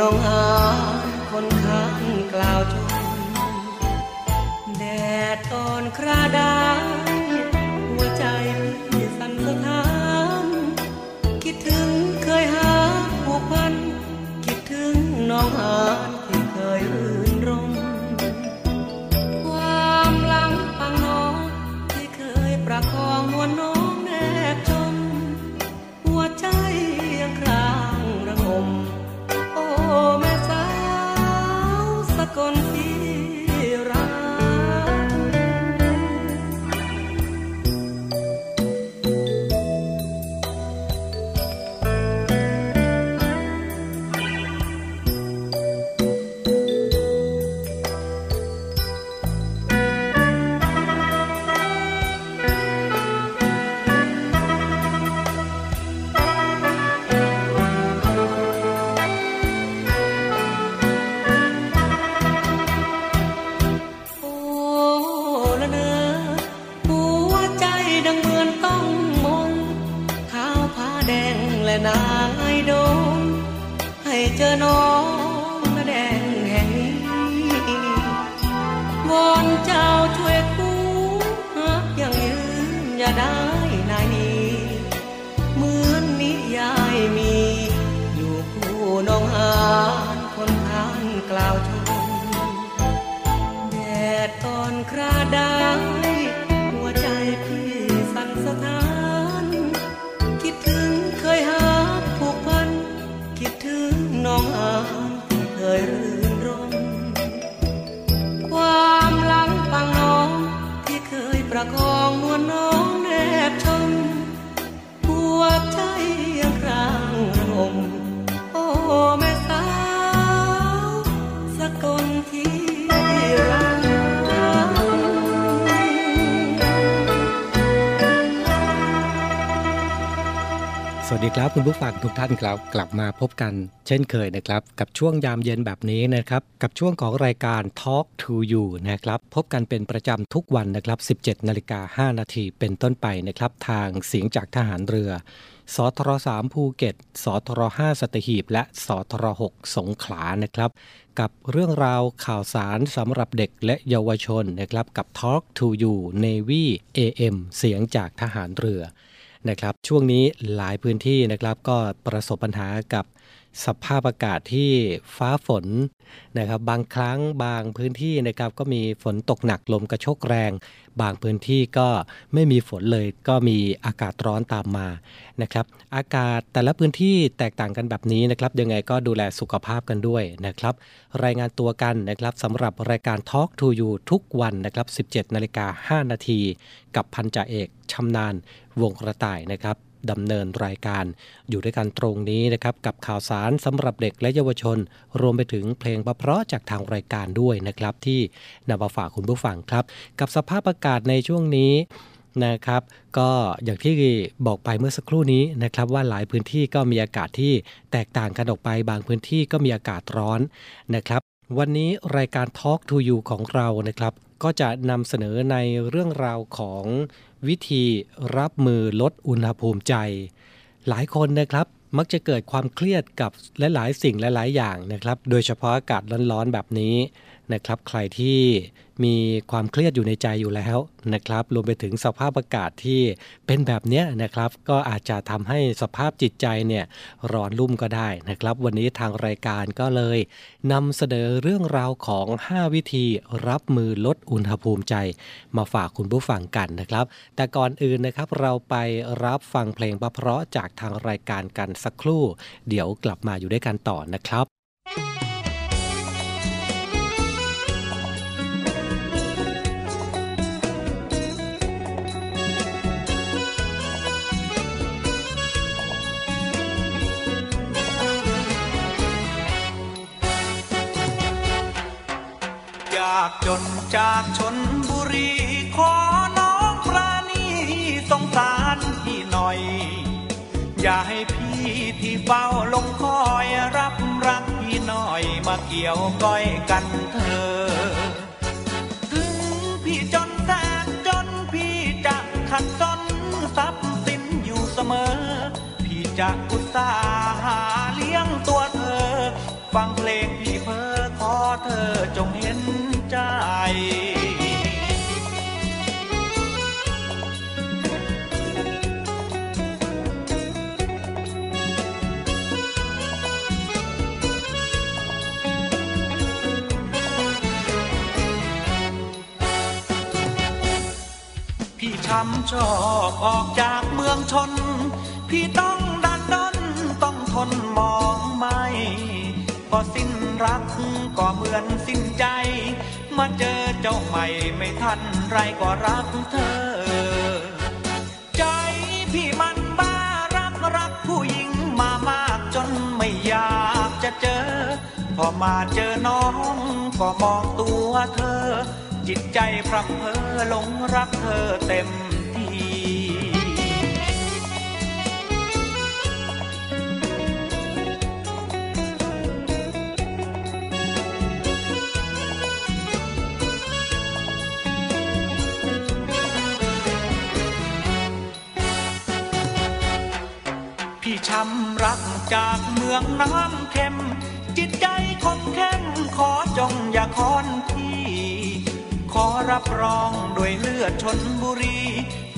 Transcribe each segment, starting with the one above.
น้องหาคนข้างกล่าวชมแดดตอนคราดาหัวใจพี่สั่นสะท้าน คิดถึงเคยหาผูกพัน คิดถึงน้องหา คุณผู้ฟังทุกท่านครับกลับมาพบกัน เช่นเคยนะครับ กับช่วงยามเย็นแบบนี้นะครับ กับช่วงของรายการ Talk to You นะครับ พบกันเป็นประจำทุกวันนะครับ 17นาฬิกา5นาทีเป็นต้นไปนะครับ ทางเสียงจากทหารเรือสทร3ภูเก็ตสทร5สัตหีบ และสทร6สงขลานะครับ กับเรื่องราวข่าวสารสำหรับเด็กและเยาวชนนะครับ กับ Talk to You Navy AM เสียงจากทหารเรือ นะครับช่วงนี้หลายพื้นที่นะครับก็ประสบปัญหากับสภาพอากาศที่ฟ้าฝนนะครับบางครั้งบางพื้นที่นะครับก็มีฝนตกหนักลมกระโชกแรง บางพื้นที่ก็ไม่มีฝนเลยก็มีอากาศร้อนตามมานะครับอากาศแต่ละพื้นที่แตกต่างกันแบบนี้นะครับยังไงก็ดูแลสุขภาพกันด้วยนะครับรายงานตัวกันนะครับสำหรับรายการ Talk to You ทุกวันนะครับ 17นาฬิกา5นาทีกับพันจ่าเอก ชำนาญวงกระต่ายนะครับดำเนินรายการ อยู่ด้วยกันตรงนี้นะครับกับข่าวสารสำหรับเด็กและเยาวชน รวมไปถึงเพลงประเพราะจากทางรายการด้วยนะครับ ที่นำมาฝากคุณผู้ฟังครับ กับสภาพอากาศในช่วงนี้นะครับ ก็อย่างที่บอกไปเมื่อสักครู่นี้นะครับ ว่าหลายพื้นที่ก็มีอากาศที่แตกต่างกันออกไป บางพื้นที่ก็มีอากาศร้อนนะครับ วันนี้รายการ Talk to You ของเรานะครับ ก็จะนำเสนอในเรื่องราวของวิธีรับมือลดอุณหภูมิใจ หลายคนนะครับมักจะเกิดความเครียดกับหลายๆ สิ่งหลาย ๆ อย่างนะครับ โดยเฉพาะอากาศร้อนๆแบบนี้ นะครับใครที่มีความเครียดอยู่ในใจอยู่แล้วนะครับรวมไปถึงสภาพอากาศที่เป็นแบบนี้นะครับ ก็อาจจะทำให้สภาพจิตใจเนี่ยร้อนรุ่มก็ได้นะครับ วันนี้ทางรายการก็เลยนำเสนอเรื่องราวของ 5 วิธีรับมือลดอุณหภูมิใจ มาฝากคุณผู้ฟังกันนะครับ แต่ก่อนอื่นนะครับเราไปรับฟังเพลงเพราะจากทางรายการกันสักครู่ เดี๋ยวกลับมาอยู่ด้วยกันต่อนะครับจากจนจากชนบุรี ขอน้องปราณีสงสารพี่หน่อย อย่าให้พี่ที่เฝ้าลงคอยรับรักพี่หน่อยมาเกี่ยวก้อยกันเธอ ถึงพี่จนแสนจนพี่จะขัดสนทรัพย์สินอยู่เสมอ พี่จะอุตส่าห์หาเลี้ยงตัวเธอ ฟังเพลงพี่เพ้อขอเธอจงเห็น ใจพี่ช้ำชอบออกจากเมืองชน พี่ต้องดันด้นต้องทนมองไม่ พอสิ้นรักก็เหมือนสิ้นใจ มาเจอเจ้าใหม่ไม่ทันไรก็รักเธอ ใจพี่มันบ้ารักรักผู้หญิงมามากจนไม่อยากจะเจอ พอมาเจอน้องก็มองตัวเธอ จิตใจพรำเพอหลงรักเธอเต็ม ช้ำรักจากเมืองน้ำเค็ม จิตใจคมเข้มขอจงอย่าคอนพี่ ขอรับรองด้วยเลือดชนบุรี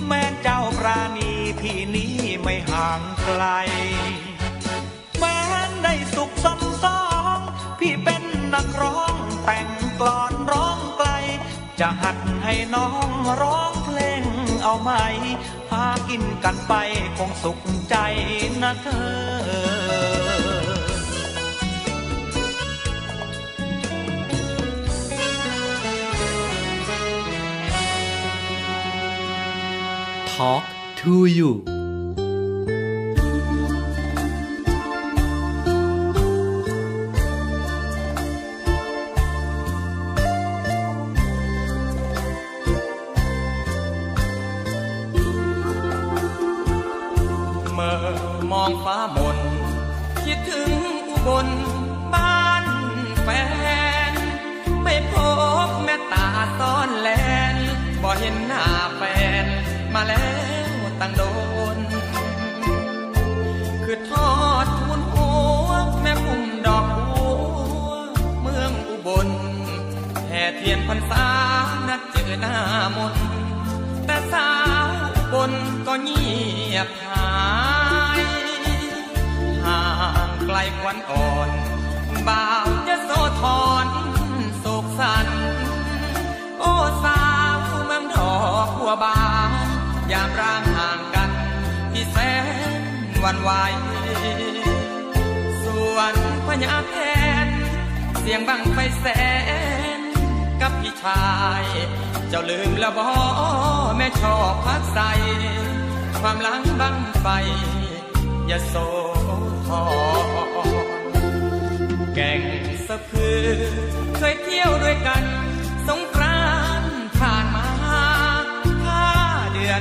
แม้เจ้าปราณีพี่นี้ไม่ห่างไกล แม้นได้สุขสมสอง พี่เป็นนักร้องแต่งกลอนร้องไกล จะหัดให้น้องร้อง เพลงเอาไหม หากินกันไปคงสุขใจนะเธอทอล์ก to you มาแล้วตั้งโดน คือทอดทุนหัวแม่พุ่มดอกบัวเมืองอุบลแห่เทียนพรรษานัดเจอหน้ามนแต่สาวบนก็เงียบหายห่างไกลควันอ่อนบ่าวจะโซทอนโศกสัน โอ้สาวเมืองดอกหัวบาน ยามร่างห่างกัน ที่แสนวันไหวส่วนพญาแทนเสียงบังไฟแสน กับพี่ชาย เจ้าลืมละบอแม่ชอบพักใส ความหลังบังไฟอย่าโซทอแก่งสะพือเคยเที่ยวด้วยกัน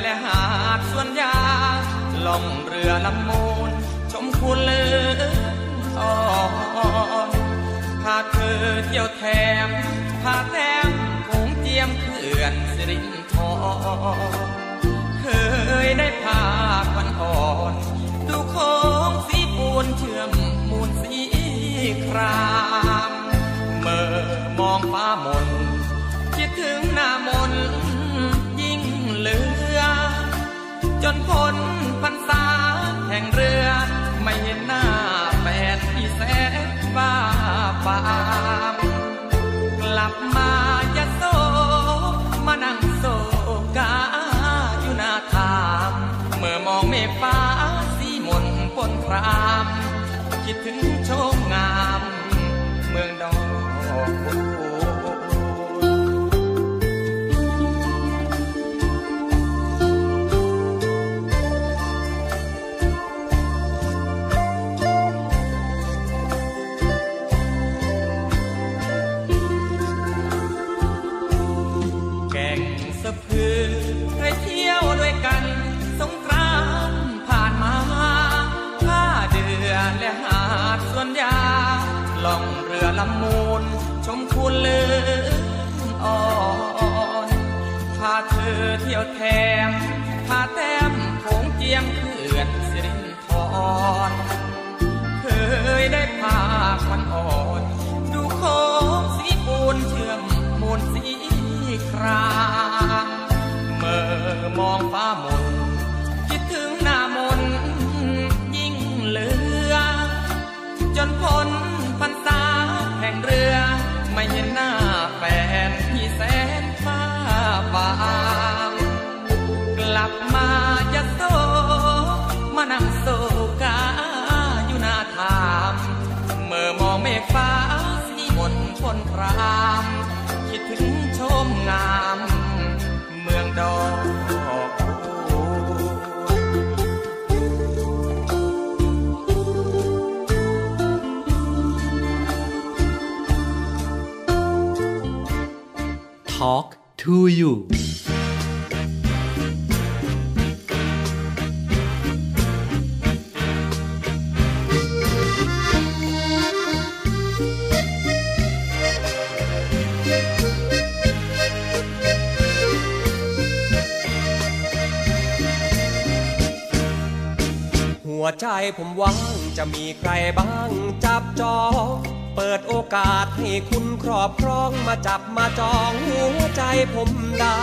และหาดส่วนยาล่องเรือลำมูล ชมคุณเลืออ่อนพาเธอเที่ยวแถมพาแต้มคงเจียมเขื่อนสิรินทรเคยได้พาควันอ่อนดูโค้งสีปูนเชื่อมมูลสีครามเมื่อมองฟ้ามนคิดถึงหน้ามน จนพ้นพรรษาแห่งเรือไม่เห็นหน้าแฟนที่แสนบ้าปามกลับมาจะโซมานั่งโซกาอยู่หน้าทามเมื่อมองเมฆฟ้าสีมนปนคราม คิดถึงโชมงาม เมืองดอก ผมหว่างจะมีใครบ้างจับจองเปิดโอกาสให้คุณครอบครองมาจับมาจองหัวใจผมได้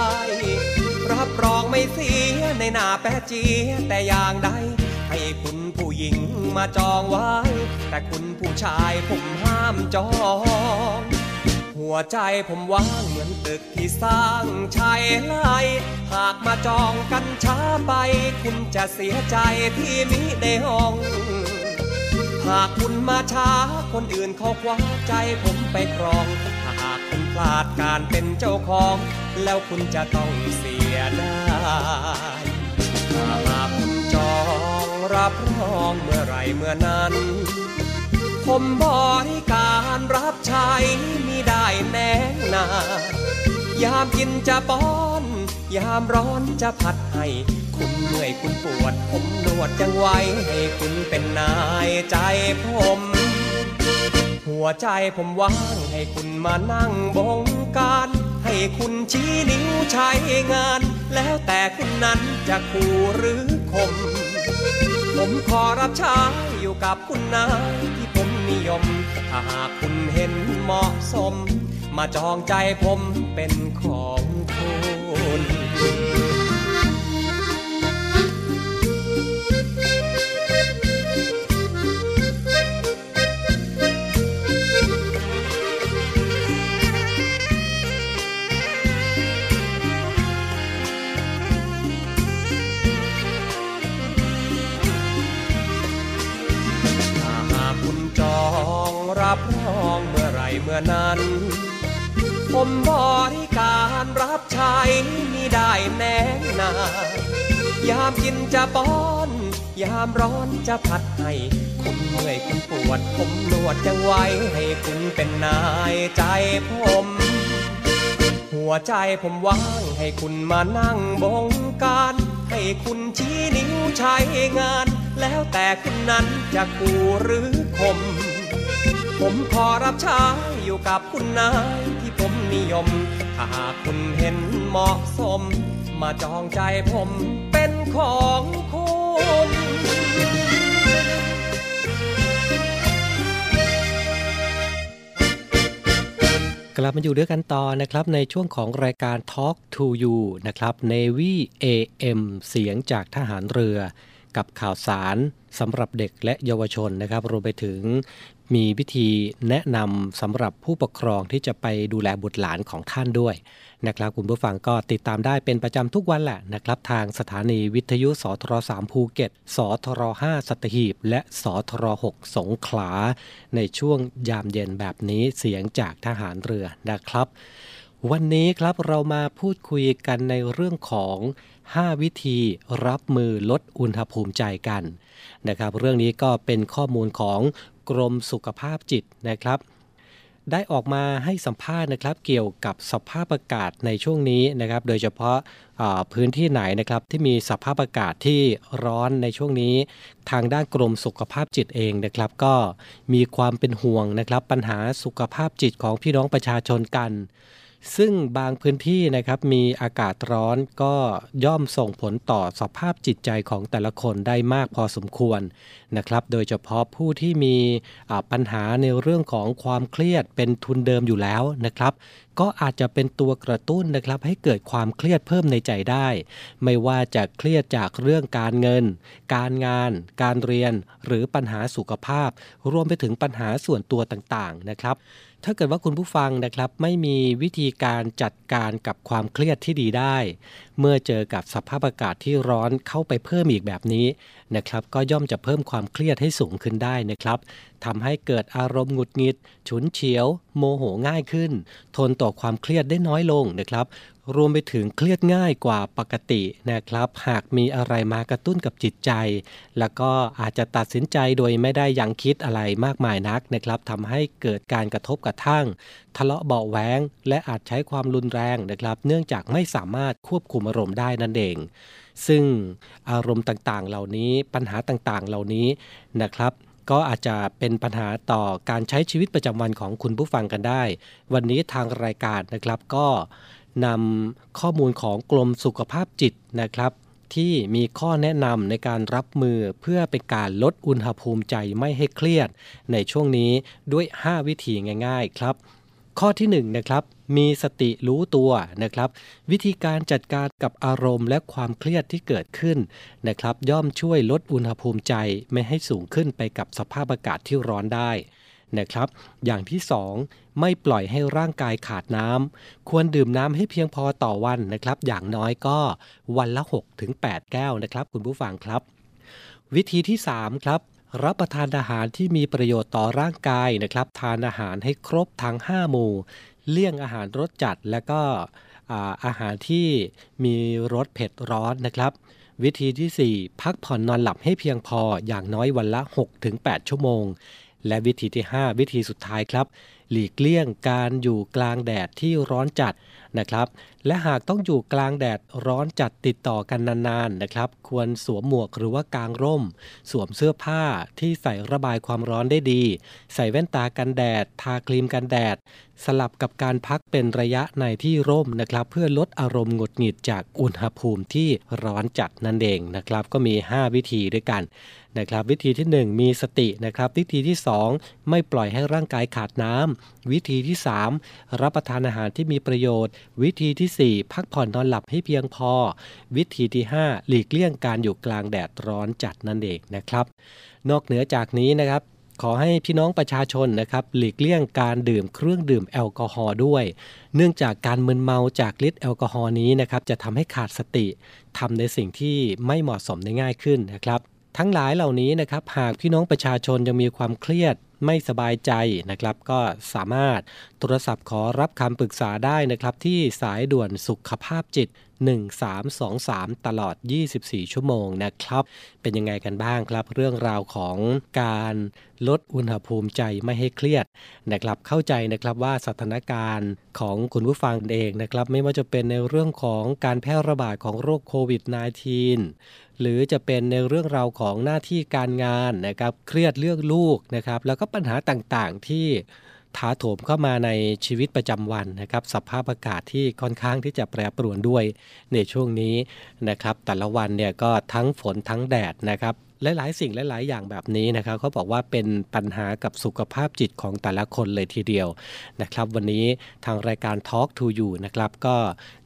รับรองไม่เสียในหน้าแปะจีแต่อย่างใด ให้คุณผู้หญิงมาจองไว้ แต่คุณผู้ชายผมห้ามจอง หัวใจผมว่างเหมือนตึกที่สร้างชายไลหากมาจองกันช้าไป คุณจะเสียใจที่มิได้ห้อง หากคุณมาช้าคนอื่นเขาคว้าใจผมไปครองหากคุณพลาดการเป็นเจ้าของ แล้วคุณจะต้องเสียได้ถ้าหากคุณจองรับรองเมื่อไรเมื่อนั้น ผมบริการรับใช้มิได้แน่นานยามกินจะป้อน ยามร้อนจะผัดให้ คุณเมื่อยคุณปวด ผมนวดยังไว้ ให้คุณเป็นนายใจผม หัวใจผมว่างให้คุณมานั่งบงการ ให้คุณชี้นิ้วใช้งาน แล้วแต่คุณนั้นจะคู่หรือคม ผมขอรับใช้ อยู่กับคุณนายที่ผมนิยม ถ้าหากคุณเห็นเหมาะสม มาจองใจผมเป็นของ เมื่อนั้น ผมบริการรับใช้มีได้แน่นายามกินจะป้อน ยามร้อนจะพัดให้คุณเมื่อยคุณปวด ผมนวดยังไว้ให้คุณเป็นนายใจผม หัวใจผมว่างให้คุณมานั่งบงการ ให้คุณชี้นิ้วใช้งาน แล้วแต่คุณนั้นจะกูหรือคม ผมขอรับใช้อยู่กับคุณนายที่ผมนิยม ถ้าหากคุณเห็นเหมาะสม มาจองใจผมเป็นของคุณกลับมาอยู่ด้วยกันต่อนะครับในช่วงของรายการ Talk to You นะครับ Navy AM เสียงจากทหารเรือ กับข่าวสารสำหรับเด็กและเยาวชนนะครับ รวมไปถึง มีวิธีแนะนำสำหรับผู้ปกครองที่จะไปดูแลบุตรหลานของท่านด้วยนะครับคุณผู้ฟังก็ติดตามได้เป็นประจำทุกวันแหละนะครับ ทางสถานีวิทยุสทร3ภูเก็ตสทร5สัตหีบ และสทร6สงขลา ในช่วงยามเย็นแบบนี้เสียงจากทหารเรือนะครับ วันนี้ครับเรามาพูดคุยกันในเรื่องของ 5 วิธีรับมือลดอุณหภูมิใจกันนะครับ เรื่องนี้ก็เป็นข้อมูลของ กรมสุขภาพจิตนะครับ ได้ออกมาให้สัมภาษณ์นะครับ เกี่ยวกับสภาพอากาศในช่วงนี้นะครับ โดยเฉพาะพื้นที่ไหนนะครับที่มีสภาพอากาศที่ร้อนในช่วงนี้ ทางด้านกรมสุขภาพจิตเองนะครับ ก็มีความเป็นห่วงนะครับ ปัญหาสุขภาพจิตของพี่น้องประชาชนกัน ซึ่งบางพื้นที่นะครับมีอากาศร้อนก็ย่อมส่งผลต่อสภาพจิตใจของแต่ละคนได้มากพอสมควรนะครับ โดยเฉพาะผู้ที่มีปัญหาในเรื่องของความเครียดเป็นทุนเดิมอยู่แล้วนะครับ ก็อาจจะเป็นตัวกระตุ้นนะครับ ให้เกิดความเครียดเพิ่มในใจได้ ไม่ว่าจะเครียดจากเรื่องการเงิน การงาน การเรียน หรือปัญหาสุขภาพ รวมไปถึงปัญหาส่วนตัวต่างๆนะครับ ถ้าเกิดว่าคุณผู้ฟังนะครับไม่มีวิธีการจัดการกับความเครียดที่ดีได้ เมื่อเจอกับสภาพอากาศที่ร้อนเข้าไปเพิ่มอีกแบบนี้นะครับก็ย่อมจะเพิ่มความเครียดให้สูงขึ้นได้นะครับทำให้เกิดอารมณ์หงุดหงิด ฉุนเฉียว โมโหง่ายขึ้น ทนต่อความเครียดได้น้อยลงนะครับ รวมไปถึงเครียดง่ายกว่าปกตินะครับ หากมีอะไรมากระตุ้นกับจิตใจ แล้วก็อาจจะตัดสินใจโดยไม่ได้ยังคิดอะไรมากมายนักนะครับทำให้เกิดการกระทบกระทั่ง ทะเลาะเบาแหวงและอาจใช้ความรุนแรงนะครับ เนื่องจากไม่สามารถควบคุมอารมณ์ได้นั่นเอง ซึ่งอารมณ์ต่างๆ เหล่านี้ปัญหาต่างๆ เหล่านี้นะครับก็อาจจะเป็นปัญหาต่อการใช้ชีวิตประจำวันของคุณผู้ฟังกันได้ วันนี้ทางรายการนะครับก็ นำข้อมูลของกรมสุขภาพจิตนะครับ ที่มีข้อแนะนำในการรับมือเพื่อเป็นการลดอุณหภูมิใจไม่ให้เครียด ในช่วงนี้ด้วย 5 วิธีง่าย ๆครับ ข้อที่1นนะครับมีสติรู้ตัวนะครับ วิธีการจัดการกับอารมณ์และความเครียดที่เกิดขึ้นนะครับ ย่อมช่วยลดอุณหภูมิใจไม่ให้สูงขึ้นไปกับสภาพอากาศที่ร้อนได้ นะครับ อย่างที่ 2 ไม่ปล่อยให้ร่างกายขาดน้ำควรดื่มน้ำให้เพียงพอต่อวันนะครับ อย่างน้อยก็วันละ 6-8 แก้วนะครับ คุณผู้ฟังครับ วิธีที่ 3 ครับรับประทานอาหารที่มีประโยชน์ต่อร่างกายนะครับ ทานอาหารให้ครบทั้ง 5 หมู่ เลี่ยงอาหารรสจัดและก็อาอาหารที่มีรสเผ็ดร้อนนะครับ วิธีที่ 4 พักผ่อนนอนหลับให้เพียงพออย่างน้อยวันละ 6-8 ชั่วโมง และวิธีที่ 5 วิธีสุดท้ายครับ หลีกเลี่ยงการอยู่กลางแดดที่ร้อนจัดนะครับ และหากต้องอยู่กลางแดดร้อนจัดติดต่อกันนานๆนะครับ ควรสวมหมวกหรือว่ากางร่ม สวมเสื้อผ้าที่ใส่ระบายความร้อนได้ดี ใส่แว่นตากันแดด ทาครีมกันแดด สลับกับการพักเป็นระยะในที่ร่มนะครับ เพื่อลดอารมณ์หงุดหงิดจากอุณหภูมิที่ร้อนจัดนั่นเองนะครับ ก็มี 5 วิธีด้วยกัน นะครับ วิธีที่ 1 มีสตินะครับ วิธีที่ 2 ไม่ปล่อยให้ร่างกายขาดน้ำวิธีที่ 3 รับประทานอาหารที่มีประโยชน์ วิธีที่ 4 พักผ่อนนอนหลับให้เพียงพอ วิธีที่ 5 หลีกเลี่ยงการอยู่กลางแดดร้อนจัดนั่นเองนะครับ นอกเหนือจากนี้นะครับขอให้พี่น้องประชาชนนะครับหลีกเลี่ยงการดื่มเครื่องดื่มแอลกอฮอล์ด้วย เนื่องจากการมึนเมาจากฤทธิ์แอลกอฮอล์นี้นะครับจะทำให้ขาดสติทำในสิ่งที่ไม่เหมาะสมได้ง่ายขึ้นนะครับ ทั้งหลายเหล่านี้นะครับหากพี่น้องประชาชนยังมีความเครียดไม่สบายใจนะครับ ก็สามารถโทรศัพท์ขอรับคำปรึกษาได้นะครับ ที่สายด่วนสุขภาพจิต 1323 ตลอด 24 ชั่วโมงนะครับ เป็นยังไงกันบ้างครับ เรื่องราวของการลดอุณหภูมิใจไม่ให้เครียดนะครับ เข้าใจนะครับว่าสถานการณ์ของคุณผู้ฟังเองนะครับ ไม่ว่าจะเป็นในเรื่องของการแพร่ระบาดของโรคโควิด -19 หรือจะเป็นในเรื่องราวของหน้าที่การงานนะครับ เครียดเรื่องลูกนะครับ แล้วก็ปัญหาต่างๆที่ ถาโถมเข้ามาในชีวิตประจำวันนะครับ สภาพอากาศที่ค่อนข้างที่จะแปรปรวนด้วยในช่วงนี้นะครับ แต่ละวันเนี่ยก็ทั้งฝนทั้งแดดนะครับหลายๆสิ่งหลายๆอย่างแบบนี้นะครับเขาบอกว่าเป็นปัญหากับสุขภาพจิตของแต่ละคนเลยทีเดียวนะครับ วันนี้ทางรายการ Talk to You นะครับ ก็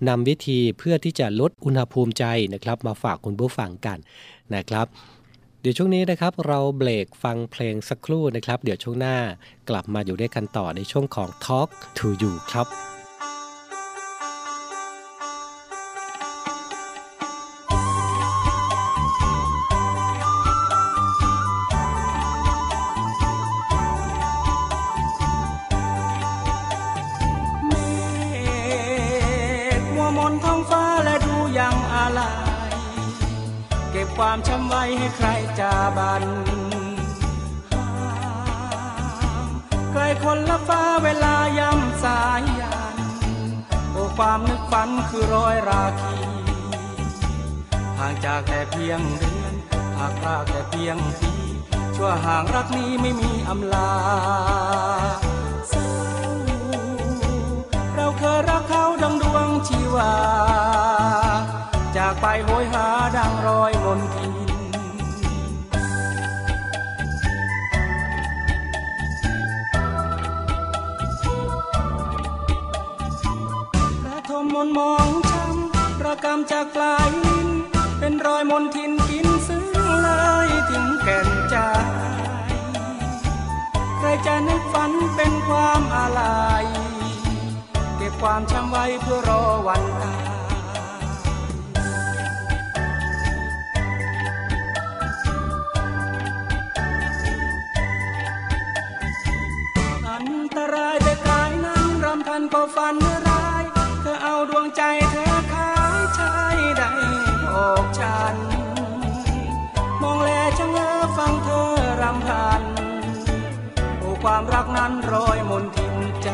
นำวิธีเพื่อที่จะลดอุณหภูมิใจนะครับ มาฝากคุณผู้ฟังกันนะครับ ดี๋ยวช่วงนี้นะครับเราเบรกฟังเพลงสักครู่นะครับ เดี๋ยวช่วงหน้ากลับมาอยู่ด้วยกันต่อในช่วงของ Talk to You ครับความช้ำไว้ให้ใคร บันไกลคนละฟ้าเวลายำสายยานโอ้ความนึกฝันคือรอยราคีห่างจากแต่เพียงเดือนหากพลาดแต่เพียงปีชั่วห่างรักนี้ไม่มีอำลาเราเคยรักเขาดังดวงชีวา จากไปโหยหาดังรอยมนทิำระกำจากปลายลิ้นเป็นรอยมนทินกินซึ้งเลยถึงแก่นใจใครจะนึกฝันเป็นความอาลัยเก็บความช้ำไว้เพื่อรอวันตายพันก็ฝันร้ายเธ ความรักนั้นรอยมนทินใจ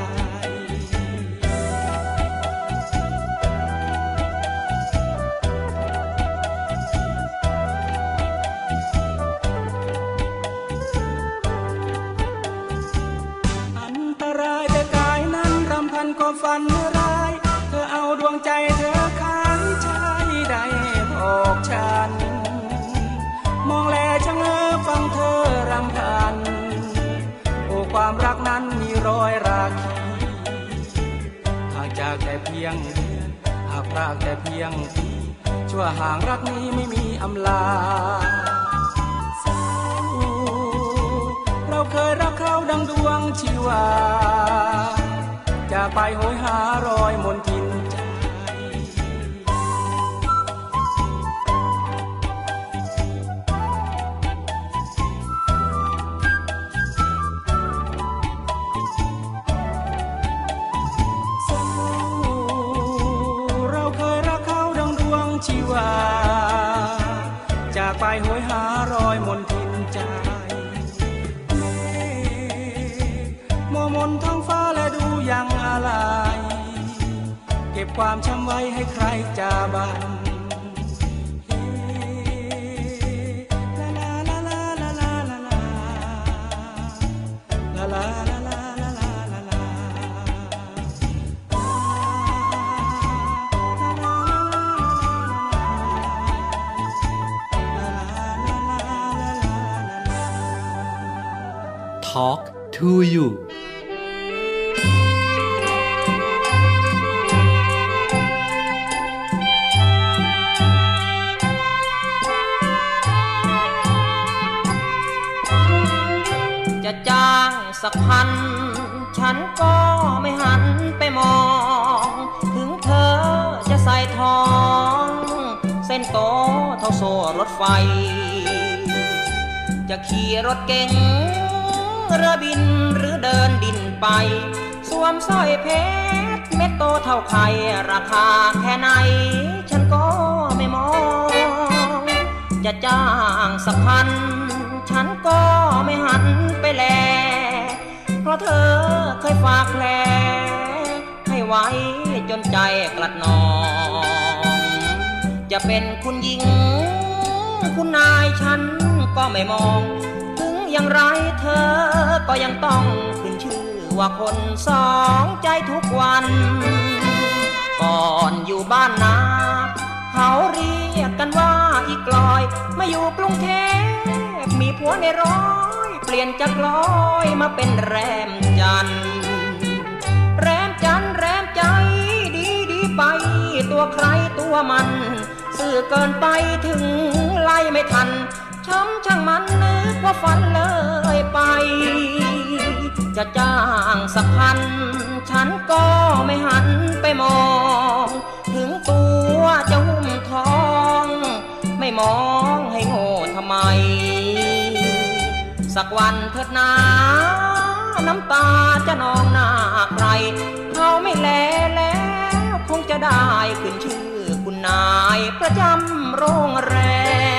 อันตรายจต่กายนั้นรำพันความฝัน ยงเดือนหากรากแต่เพียงปีชั่วห่างรักนี้ไม่มีอำลาเราเคยรักเขาดังดวงชีวา จะไปโหยหารอยมนทิน ความช้ำไว้ให้ใครจาบันทอล์ก to you สักพัน ฉันก็ไม่หันไปมอง ถึงเธอจะใส่ทอง เส้นโตเท่าโซ่รถไฟ จะขี่รถเก๋งเรือบินหรือเดินดินไป สวมสร้อยเพชรเม็ดโตเท่าไข่ราคาแค่ไหน ฉันก็ไม่มอง จะจ้างสักพัน ฉันก็ไม่หันไปแล เพราะเธอเคยฝากแผลให้ไว้จนใจกลัดนอง จะเป็นคุณหญิง คุณนายฉันก็ไม่มอง ถึงอย่างไรเธอก็ยังต้องขึ้นชื่อว่าคนสองใจทุกวัน ก่อนอยู่บ้านนาเขาเรียกกันว่าอีกลอยมาอยู่กรุงเทพม ผัวในร้อย เปลี่ยนจากลอยมาเป็นแรมจัน แรมจันแรมใจ ดีดีไป ตัวใครตัวมันสื่อเกินไปถึงไล่ไม่ทัน ช้ำช่างมันนึกว่าฝันเลยไป จะจ้างสักพัน ฉันก็ไม่หันไปมอง ถึงตัวจะหุ้มทอง ไม่มองให้โง่ทำไม สักวันเถิดนาน้ำตาจะนองหน้าใคร เขาไม่แลแล้วคงจะได้ขึ้นชื่อคุณนายประจำโรงแรม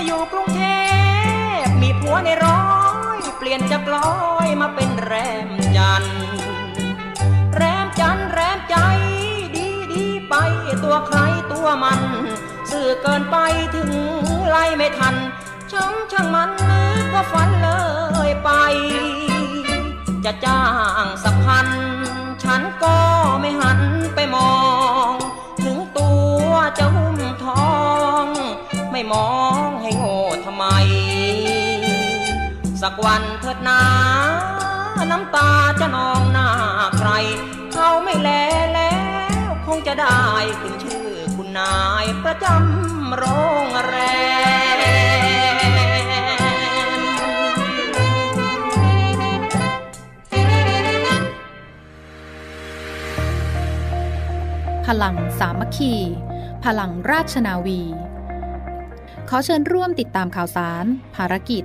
มาอยู่กรุงเทพ มีผัวในร้อย เปลี่ยนจากลอยมาเป็นแรมจัน แรมจันแรมใจ ดีดีไปตัวใครตัวมัน สื่อเกินไปถึงไล่ไม่ทันช่างช่างมันนึกว่าฝันเลยไป จะจ้างสักพัน ฉันก็ไม่หันไปมอง ถึงตัวจะหุ้มทอง ไม่มอง สักวันเถิดนา น้ำตาจะนองหน้าใคร เขาไม่แลแล้ว คงจะได้ขึ้นชื่อคุณนายประจำโรงแรมพลังสามัคคี พลังราชนาวี ขอเชิญร่วมติดตามข่าวสาร ภารกิจ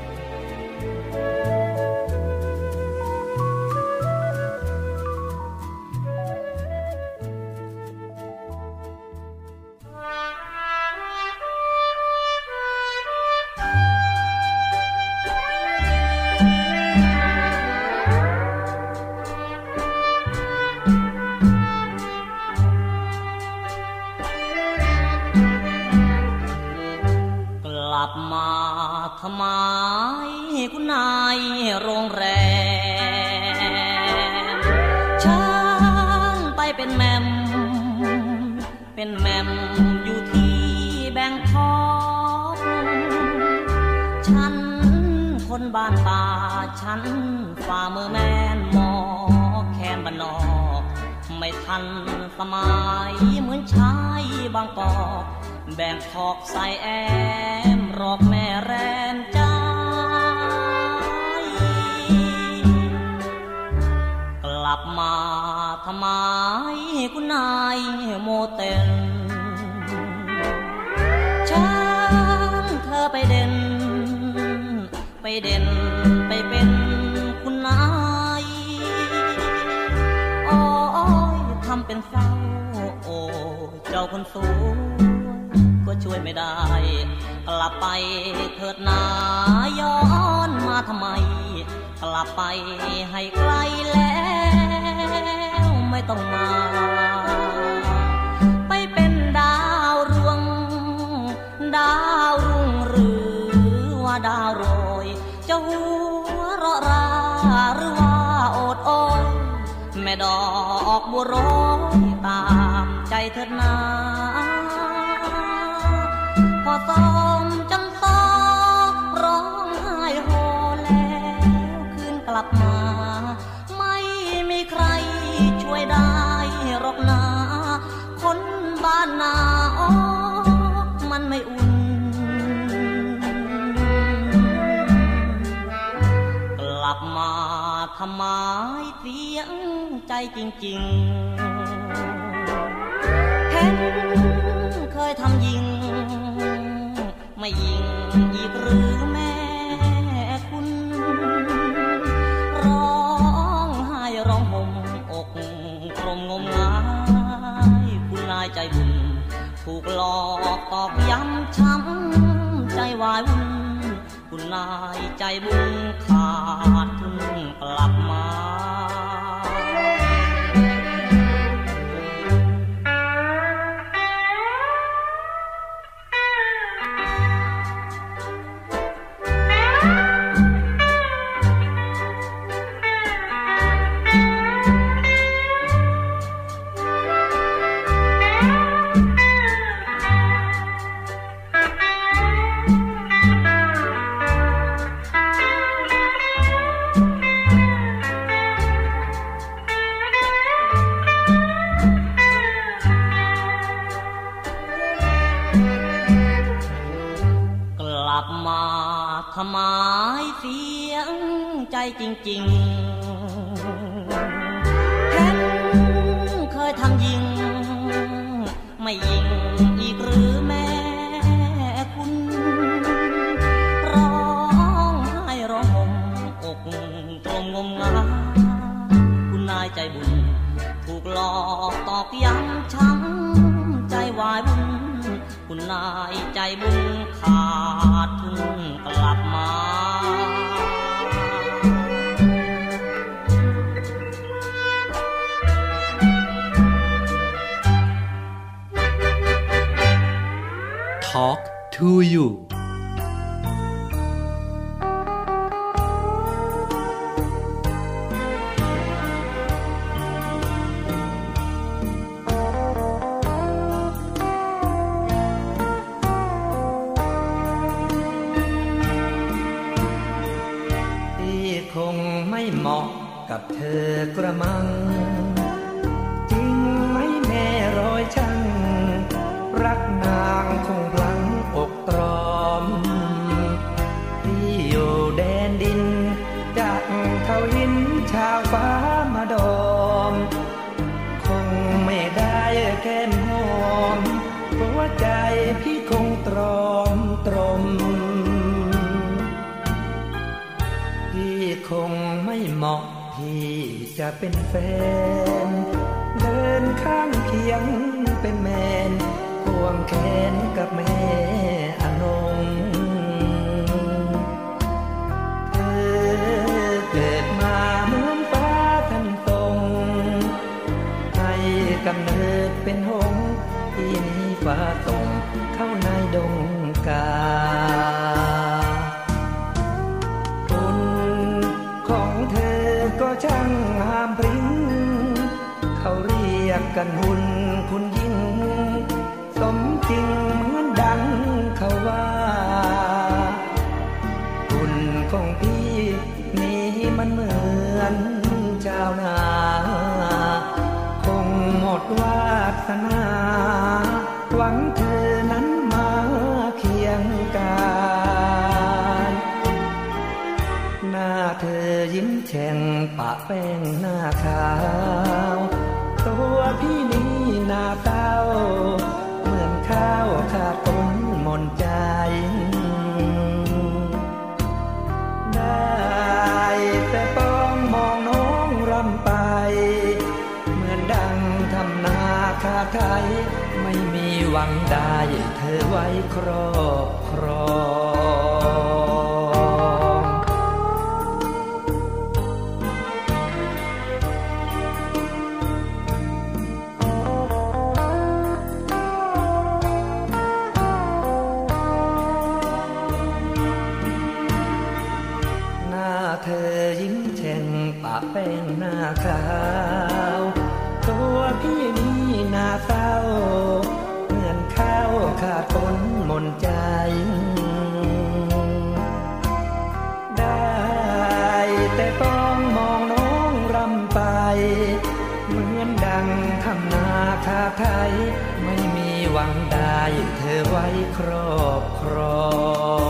แบ่งขอกใส่แอ ทำไมเสียงใจจริงๆเห็นเคยทำยิง ไม่ยิงอีกหรือแม่คุณ ร้องไห้ร้องห่มอกกลมงมงายคุณนายใจบุญ ถูกหลอกตอกย้ำช้ำใจวายวุ่นคุณนายใจบุญขาดทุน กลั จจริงๆเห็นเคยทำยิง ไม่ยิงอีกหรือแม่คุณ ร้องไห้ร้องห่มอกตรงงมงาคุณนายใจบุญ ถูกหลอกตอกย้ำช้ำใจวายบุญ คุณนายใจบุญขาดทุน ยิ้มแฉ่งปะแป้งหน้าขาว ตัวพี่นี่หน้าเต้า เหมือนข้าวขาดต้นมนใจ ได้แต่ต้องมองน้องรำไป เหมือนดังทำนาคาไทย ไม่มีหวังได้เธอไว้ครอบ ใคาไม่มีหวังได้เธอไว้ครอบครอง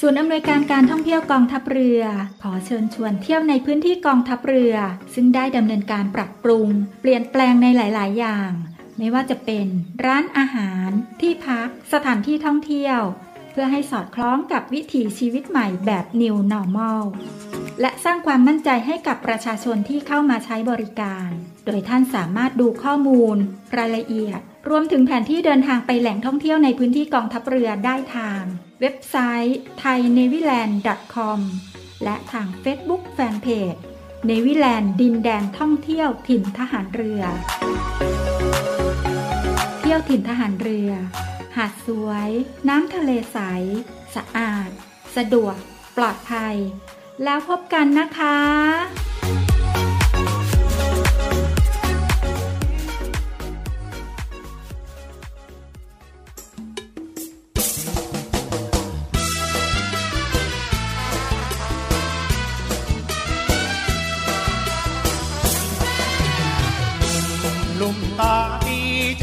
ศูนย์อำนวยการการท่องเที่ยวกองทัพเรือ เชิญชวนเที่ยวในพื้นที่กองทัพเรือ ซึ่งได้ดำเนินการปรับปรุง เปลี่ยนแปลงในหลาย ๆ อย่าง ไม่ว่าจะเป็นร้านอาหาร ที่พัก สถานที่ท่องเที่ยว เพื่อให้สอดคล้องกับวิถีชีวิตใหม่แบบ New Normal และสร้างความมั่นใจให้กับประชาชนที่เข้ามาใช้บริการ โดยท่านสามารถดูข้อมูล รายละเอียด รวมถึงแผนที่เดินทางไปแหล่งท่องเที่ยวในพื้นที่กองทัพเรือได้ทาง เว็บไซต์ thainewiland.com และทาง Facebook Fanpage เนวิแลนด์ดินแดนท่องเที่ยวถิ่นทหารเรือ เที่ยวถิ่นทหารเรือ หาดสวย น้ำทะเลใส สะอาด สะดวก ปลอดภัย แล้วพบกันนะคะ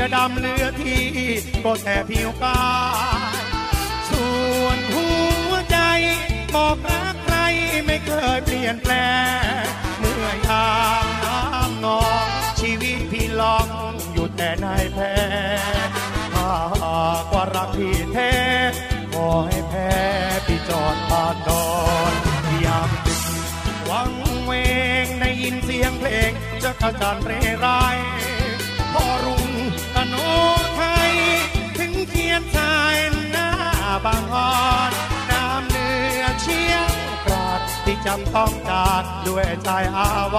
จะดำเลือที่ก็แต่ผิวกายส่วนหัวใจบอกรักใครไม่เคยเปลี่ยนแปลงเมื่อยามน้ำนองชีวิตพี่ลองอยู่แต่ในแพ้ถ้าหากว่ารักพี่แท้ขอให้แพ้พี่จอดปากดอนยามดึกวังเวงได้ยินเสียงเพลงจะกระจันเรไรพอรุ่ง ไทย ถึงเขียนชายหน้าบางอ่อนน้ำเนื้อเชี่ยงกราดที่จำต้องจากด้วยชายอาว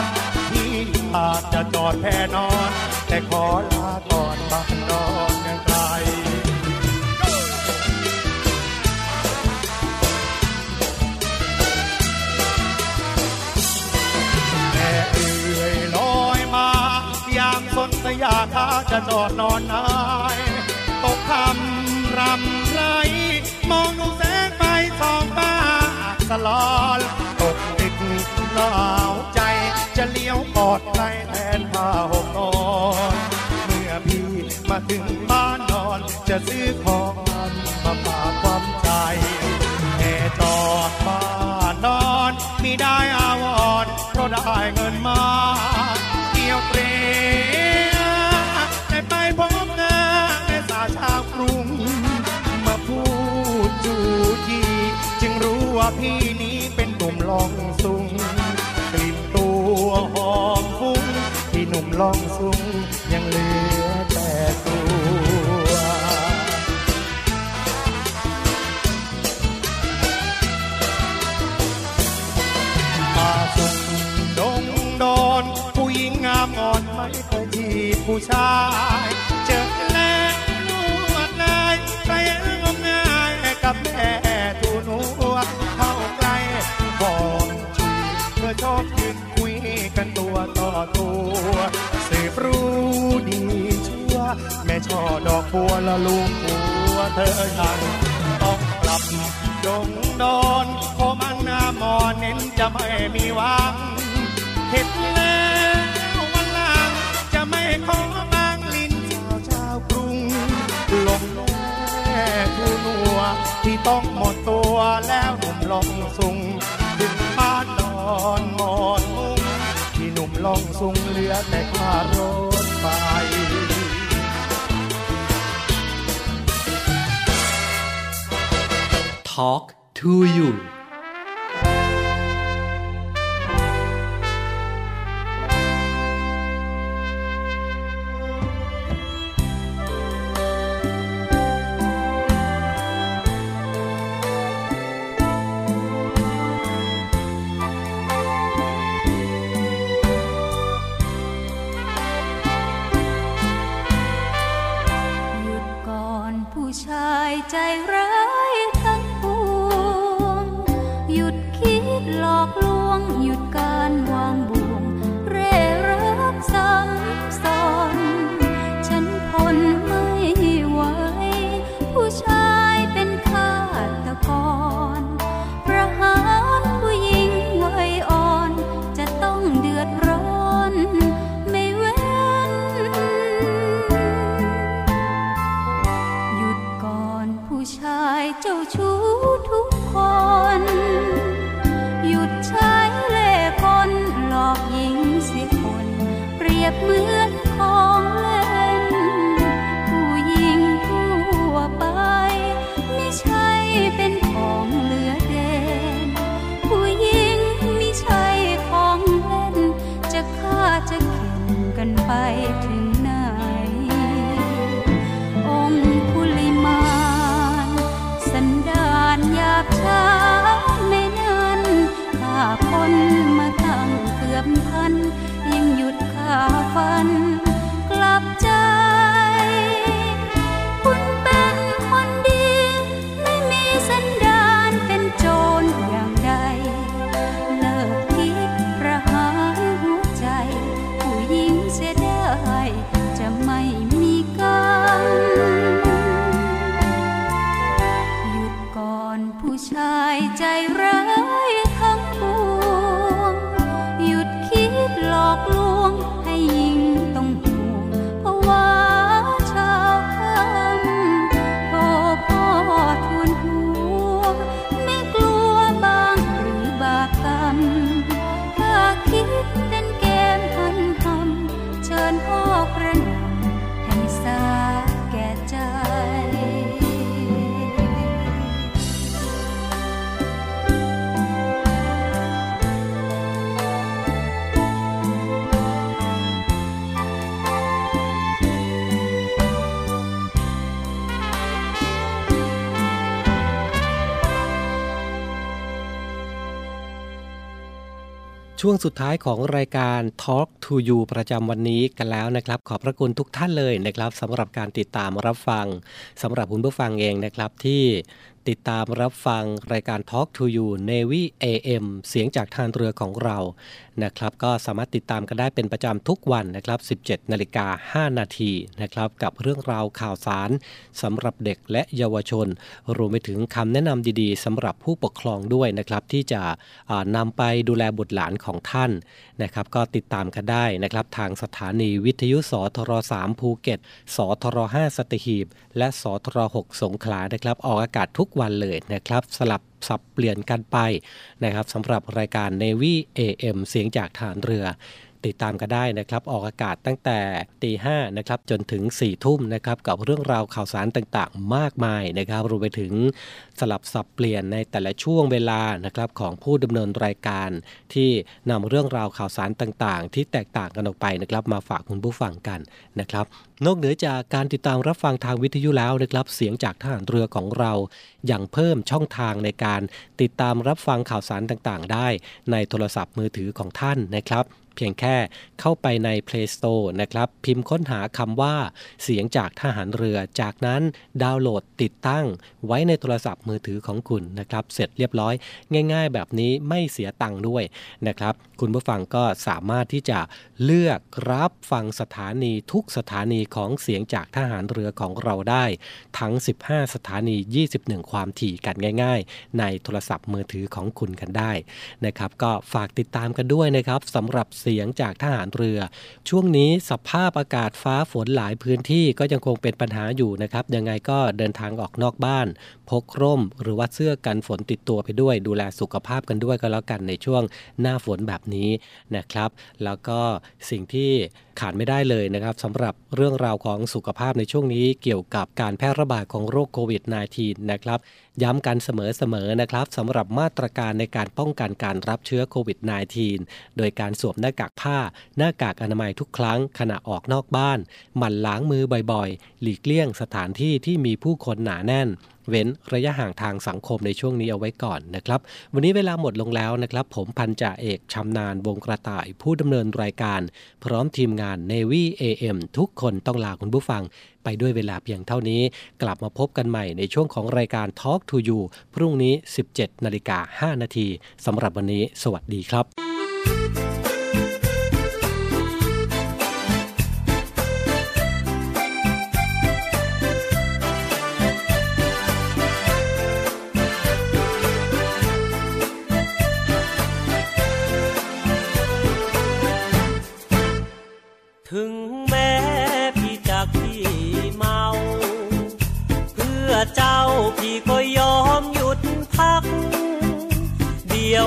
รณ์ที่อาจจะจอดแพ่นอน แต่ขอลาก่อนบางนอนยังไกล จะจอดนอนนายตกคำรำไร มองดูแสงไฟสองฟ้าสลอนตกติดหนาวใจ จะเลี้ยวกอดใครแทนผ้าห่มนอนเมื่อพี่มาถึงบ้านนอน จะซื้อของมันมาฝากความใจแค่จอดบ้านนอน มีได้อาวรเพราะได้เงินมา พี่นี้เป็นหนุ่มลองสุงกลิ่นตัวหอมฟุ้งที่หนุ่มลองสุงยังเหลือแต่ตัวมาสุดดงดอน ผู้หญิงงามอ่อนไม่เคยจีบผู้ชาย บัวละลุงหัวเธอยังต้องกลับดงดอนขอมันหน้ามอนเน้นจะไม่มีหวังเห็ดแล้ววันหลังจะไม่ขอบางลิ้นชาวชาวกรุงลงแม่ทูนัวที่ต้องหมดตัวแล้วหนุ่มลองสุงถึงบ้านนอนหมอนมุงที่หนุ่มลองสุงเหลือแต่ค่ารถไฟ Talk to you ช่วงสุดท้ายของรายการ Talk to You ประจำวันนี้กันแล้วนะครับ ขอบพระคุณทุกท่านเลยนะครับสำหรับการติดตามรับฟังสำหรับคุณผู้ฟังเองนะครับที่ ติดตามรับฟังรายการ Talk to You Navy AM เสียงจากทางเรือของเรานะครับ ก็สามารถติดตามกันได้เป็นประจำทุกวันนะครับ 17นาฬิกา5นาทีนะครับ กับเรื่องราวข่าวสารสำหรับเด็กและเยาวชน รวมไปถึงคำแนะนำดีๆสำหรับผู้ปกครองด้วยนะครับ ที่จะนำไปดูแลบุตรหลานของท่านนะครับ ก็ติดตามกันได้นะครับ ทางสถานีวิทยุสทร3ภูเก็ตสทร5สตหีบ และสทร6สงขลานะครับ ออกอากาศทุกวันเลยนะครับ สลับสับเปลี่ยนกันไปนะครับสำหรับรายการ Navy AM เสียงจากฐานเรือติดตามกันได้นะครับ ออกอากาศตั้งแต่ตีห้านะครับจนถึง4ี่ทุ่มนะครับกับเรื่องราวข่าวสารต่างๆ มากมายนะครับรวมไปถึงสลับสับเปลี่ยนในแต่ละช่วงเวลานะครับของผู้ดำเนินรายการ ที่นำเรื่องราวข่าวสารต่างๆ ที่แตกต่างกันออกไปนะครับมาฝากคุณผู้ฟังกันนะครับ นอกเหนือจากการติดตามรับฟังทางวิทยุแล้วนะครับเสียงจากทหารเรือของเรายัางเพิ่มช่องทางในการติดตามรับฟังข่าวสารต่างๆ ได้ ในโทรศัพท์มือถือของท่านนะครับ เพียงแค่เข้าไปใน Play Store นะครับ พิมพ์ค้นหาคำว่า เสียงจากทหารเรือ จากนั้นดาวน์โหลดติดตั้ง ไว้ในโทรศัพท์มือถือของคุณนะครับ เสร็จเรียบร้อย ง่าย ๆ แบบนี้ไม่เสียตังค์ด้วยนะครับ คุณผู้ฟังก็สามารถที่จะเลือกรับฟังสถานีทุกสถานีของเสียงจากทหารเรือของเราได้ ทั้ง 15 สถานี 21 ความถี่กันง่าย ๆ ในโทรศัพท์มือถือของคุณกันได้นะครับ ก็ฝากติดตามกันด้วยนะครับสำหรับเสียงจากทหารเรือ ช่วงนี้สภาพอากาศฟ้าฝนหลายพื้นที่ก็ยังคงเป็นปัญหาอยู่นะครับ ยังไงก็เดินทางออกนอกบ้าน พกร่ม หรือว่าเสื้อกันฝนติดตัวไปด้วย ดูแลสุขภาพกันด้วยก็แล้วกันในช่วงหน้าฝนแบบนี้นะครับ แล้วก็สิ่งที่ ขาดไม่ได้เลยนะครับสำหรับเรื่องราวของสุขภาพในช่วงนี้เกี่ยวกับการแพร่ระบาดของโรคโควิด -19 นะครับ ย้ำกันเสมอๆนะครับสำหรับมาตรการในการป้องกันการรับเชื้อโควิด -19 โดยการสวมหน้ากากผ้า หน้ากากอนามัยทุกครั้งขณะออกนอกบ้าน หมั่นล้างมือบ่อยๆ หลีกเลี่ยงสถานที่ที่มีผู้คนหนาแน่น เว้นระยะห่างทางสังคมในช่วงนี้เอาไว้ก่อนนะครับ วันนี้เวลาหมดลงแล้วนะครับ ผมพันจ่าเอกชำนาญวงกระต่ายผู้ดำเนินรายการ พร้อมทีมงาน Navy AM ทุกคนต้องลาคุณผู้ฟัง ไปด้วยเวลาเพียงเท่านี้ กลับมาพบกันใหม่ในช่วงของรายการ Talk to You พรุ่งนี้ 17 นาฬิกา 5 นาทีสำหรับวันนี้ สวัสดีครับ พี่ก็ยอมหยุดพัก เดี๋ยว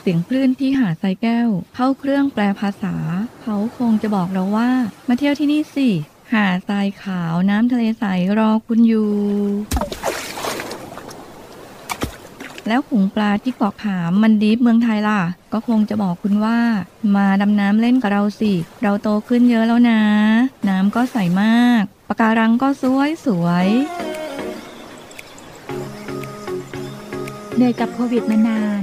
เสียงคลื่นที่หาดทรายแก้ว เข้าเครื่องแปลภาษา เขาคงจะบอกเราว่า มาเที่ยวที่นี่สิ หาดทรายขาวน้ำทะเลใสรอคุณอยู่ แล้วขุงปลาที่เกาะขามมันดีฟเมืองไทยล่ะ ก็คงจะบอกคุณว่า มาดำน้ำเล่นกับเราสิ เราโตขึ้นเยอะแล้วนะ น้ำก็ใสมากปะการังก็สวยสวยเหนื่อยกับโควิดมานาน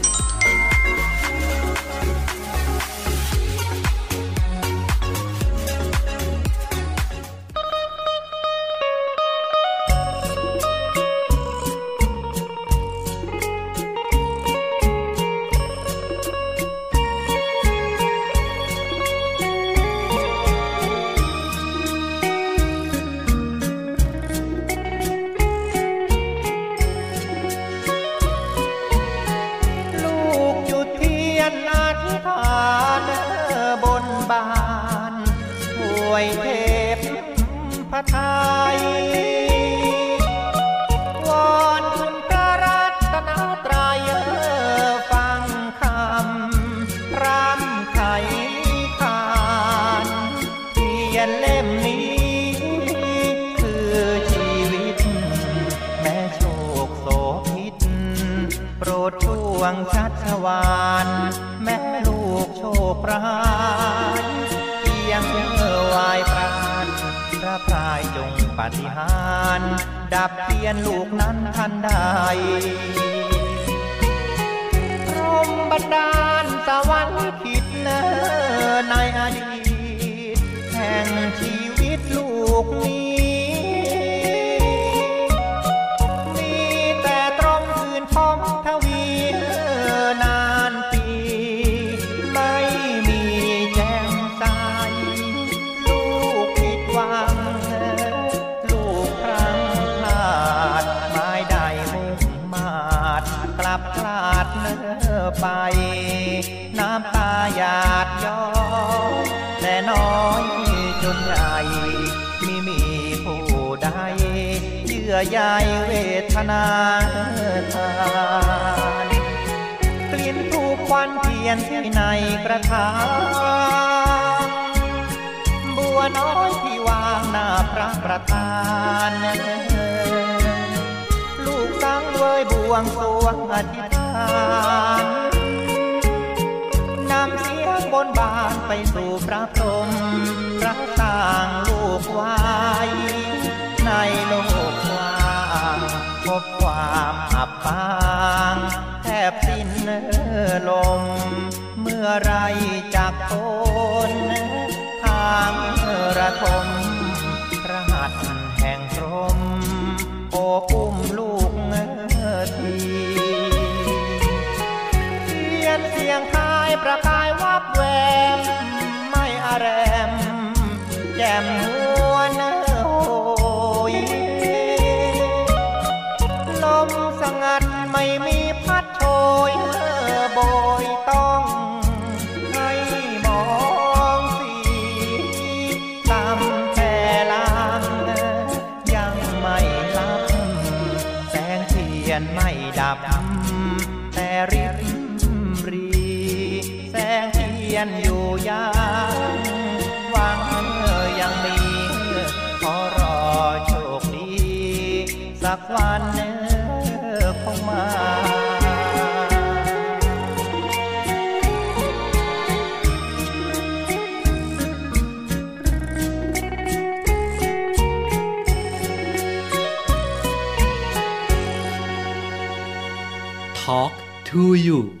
ยื่อใยเวทนาทานกลิ่นทูกควันเทียนที่ในกระถางบัวน้อยที่วางหน้าพระประธานลูกสังเวยบวงสวงอธิษฐานนำเสียงบนบานไปสู่พระพรหมพระสร้างลูกไว้ในโลก พบความอับปางแทบสิ้นลม เมื่อไรจากโคนทางระทมพระหัตแห่งพรมโอบอุ้มลูกทีเทียนเสียงทายประกายวับแวมไม่อาแรมแจ่มนว ม่มีพัดโชยโบยต้องให้มองสีตามแต่ลางยังไม่ลับ แสงเทียนไม่ดับ แต่ริบรี แสงเทียนอยู่ยังหวังยังมีขอรอโชคดี สักวันคงมาค talk to you.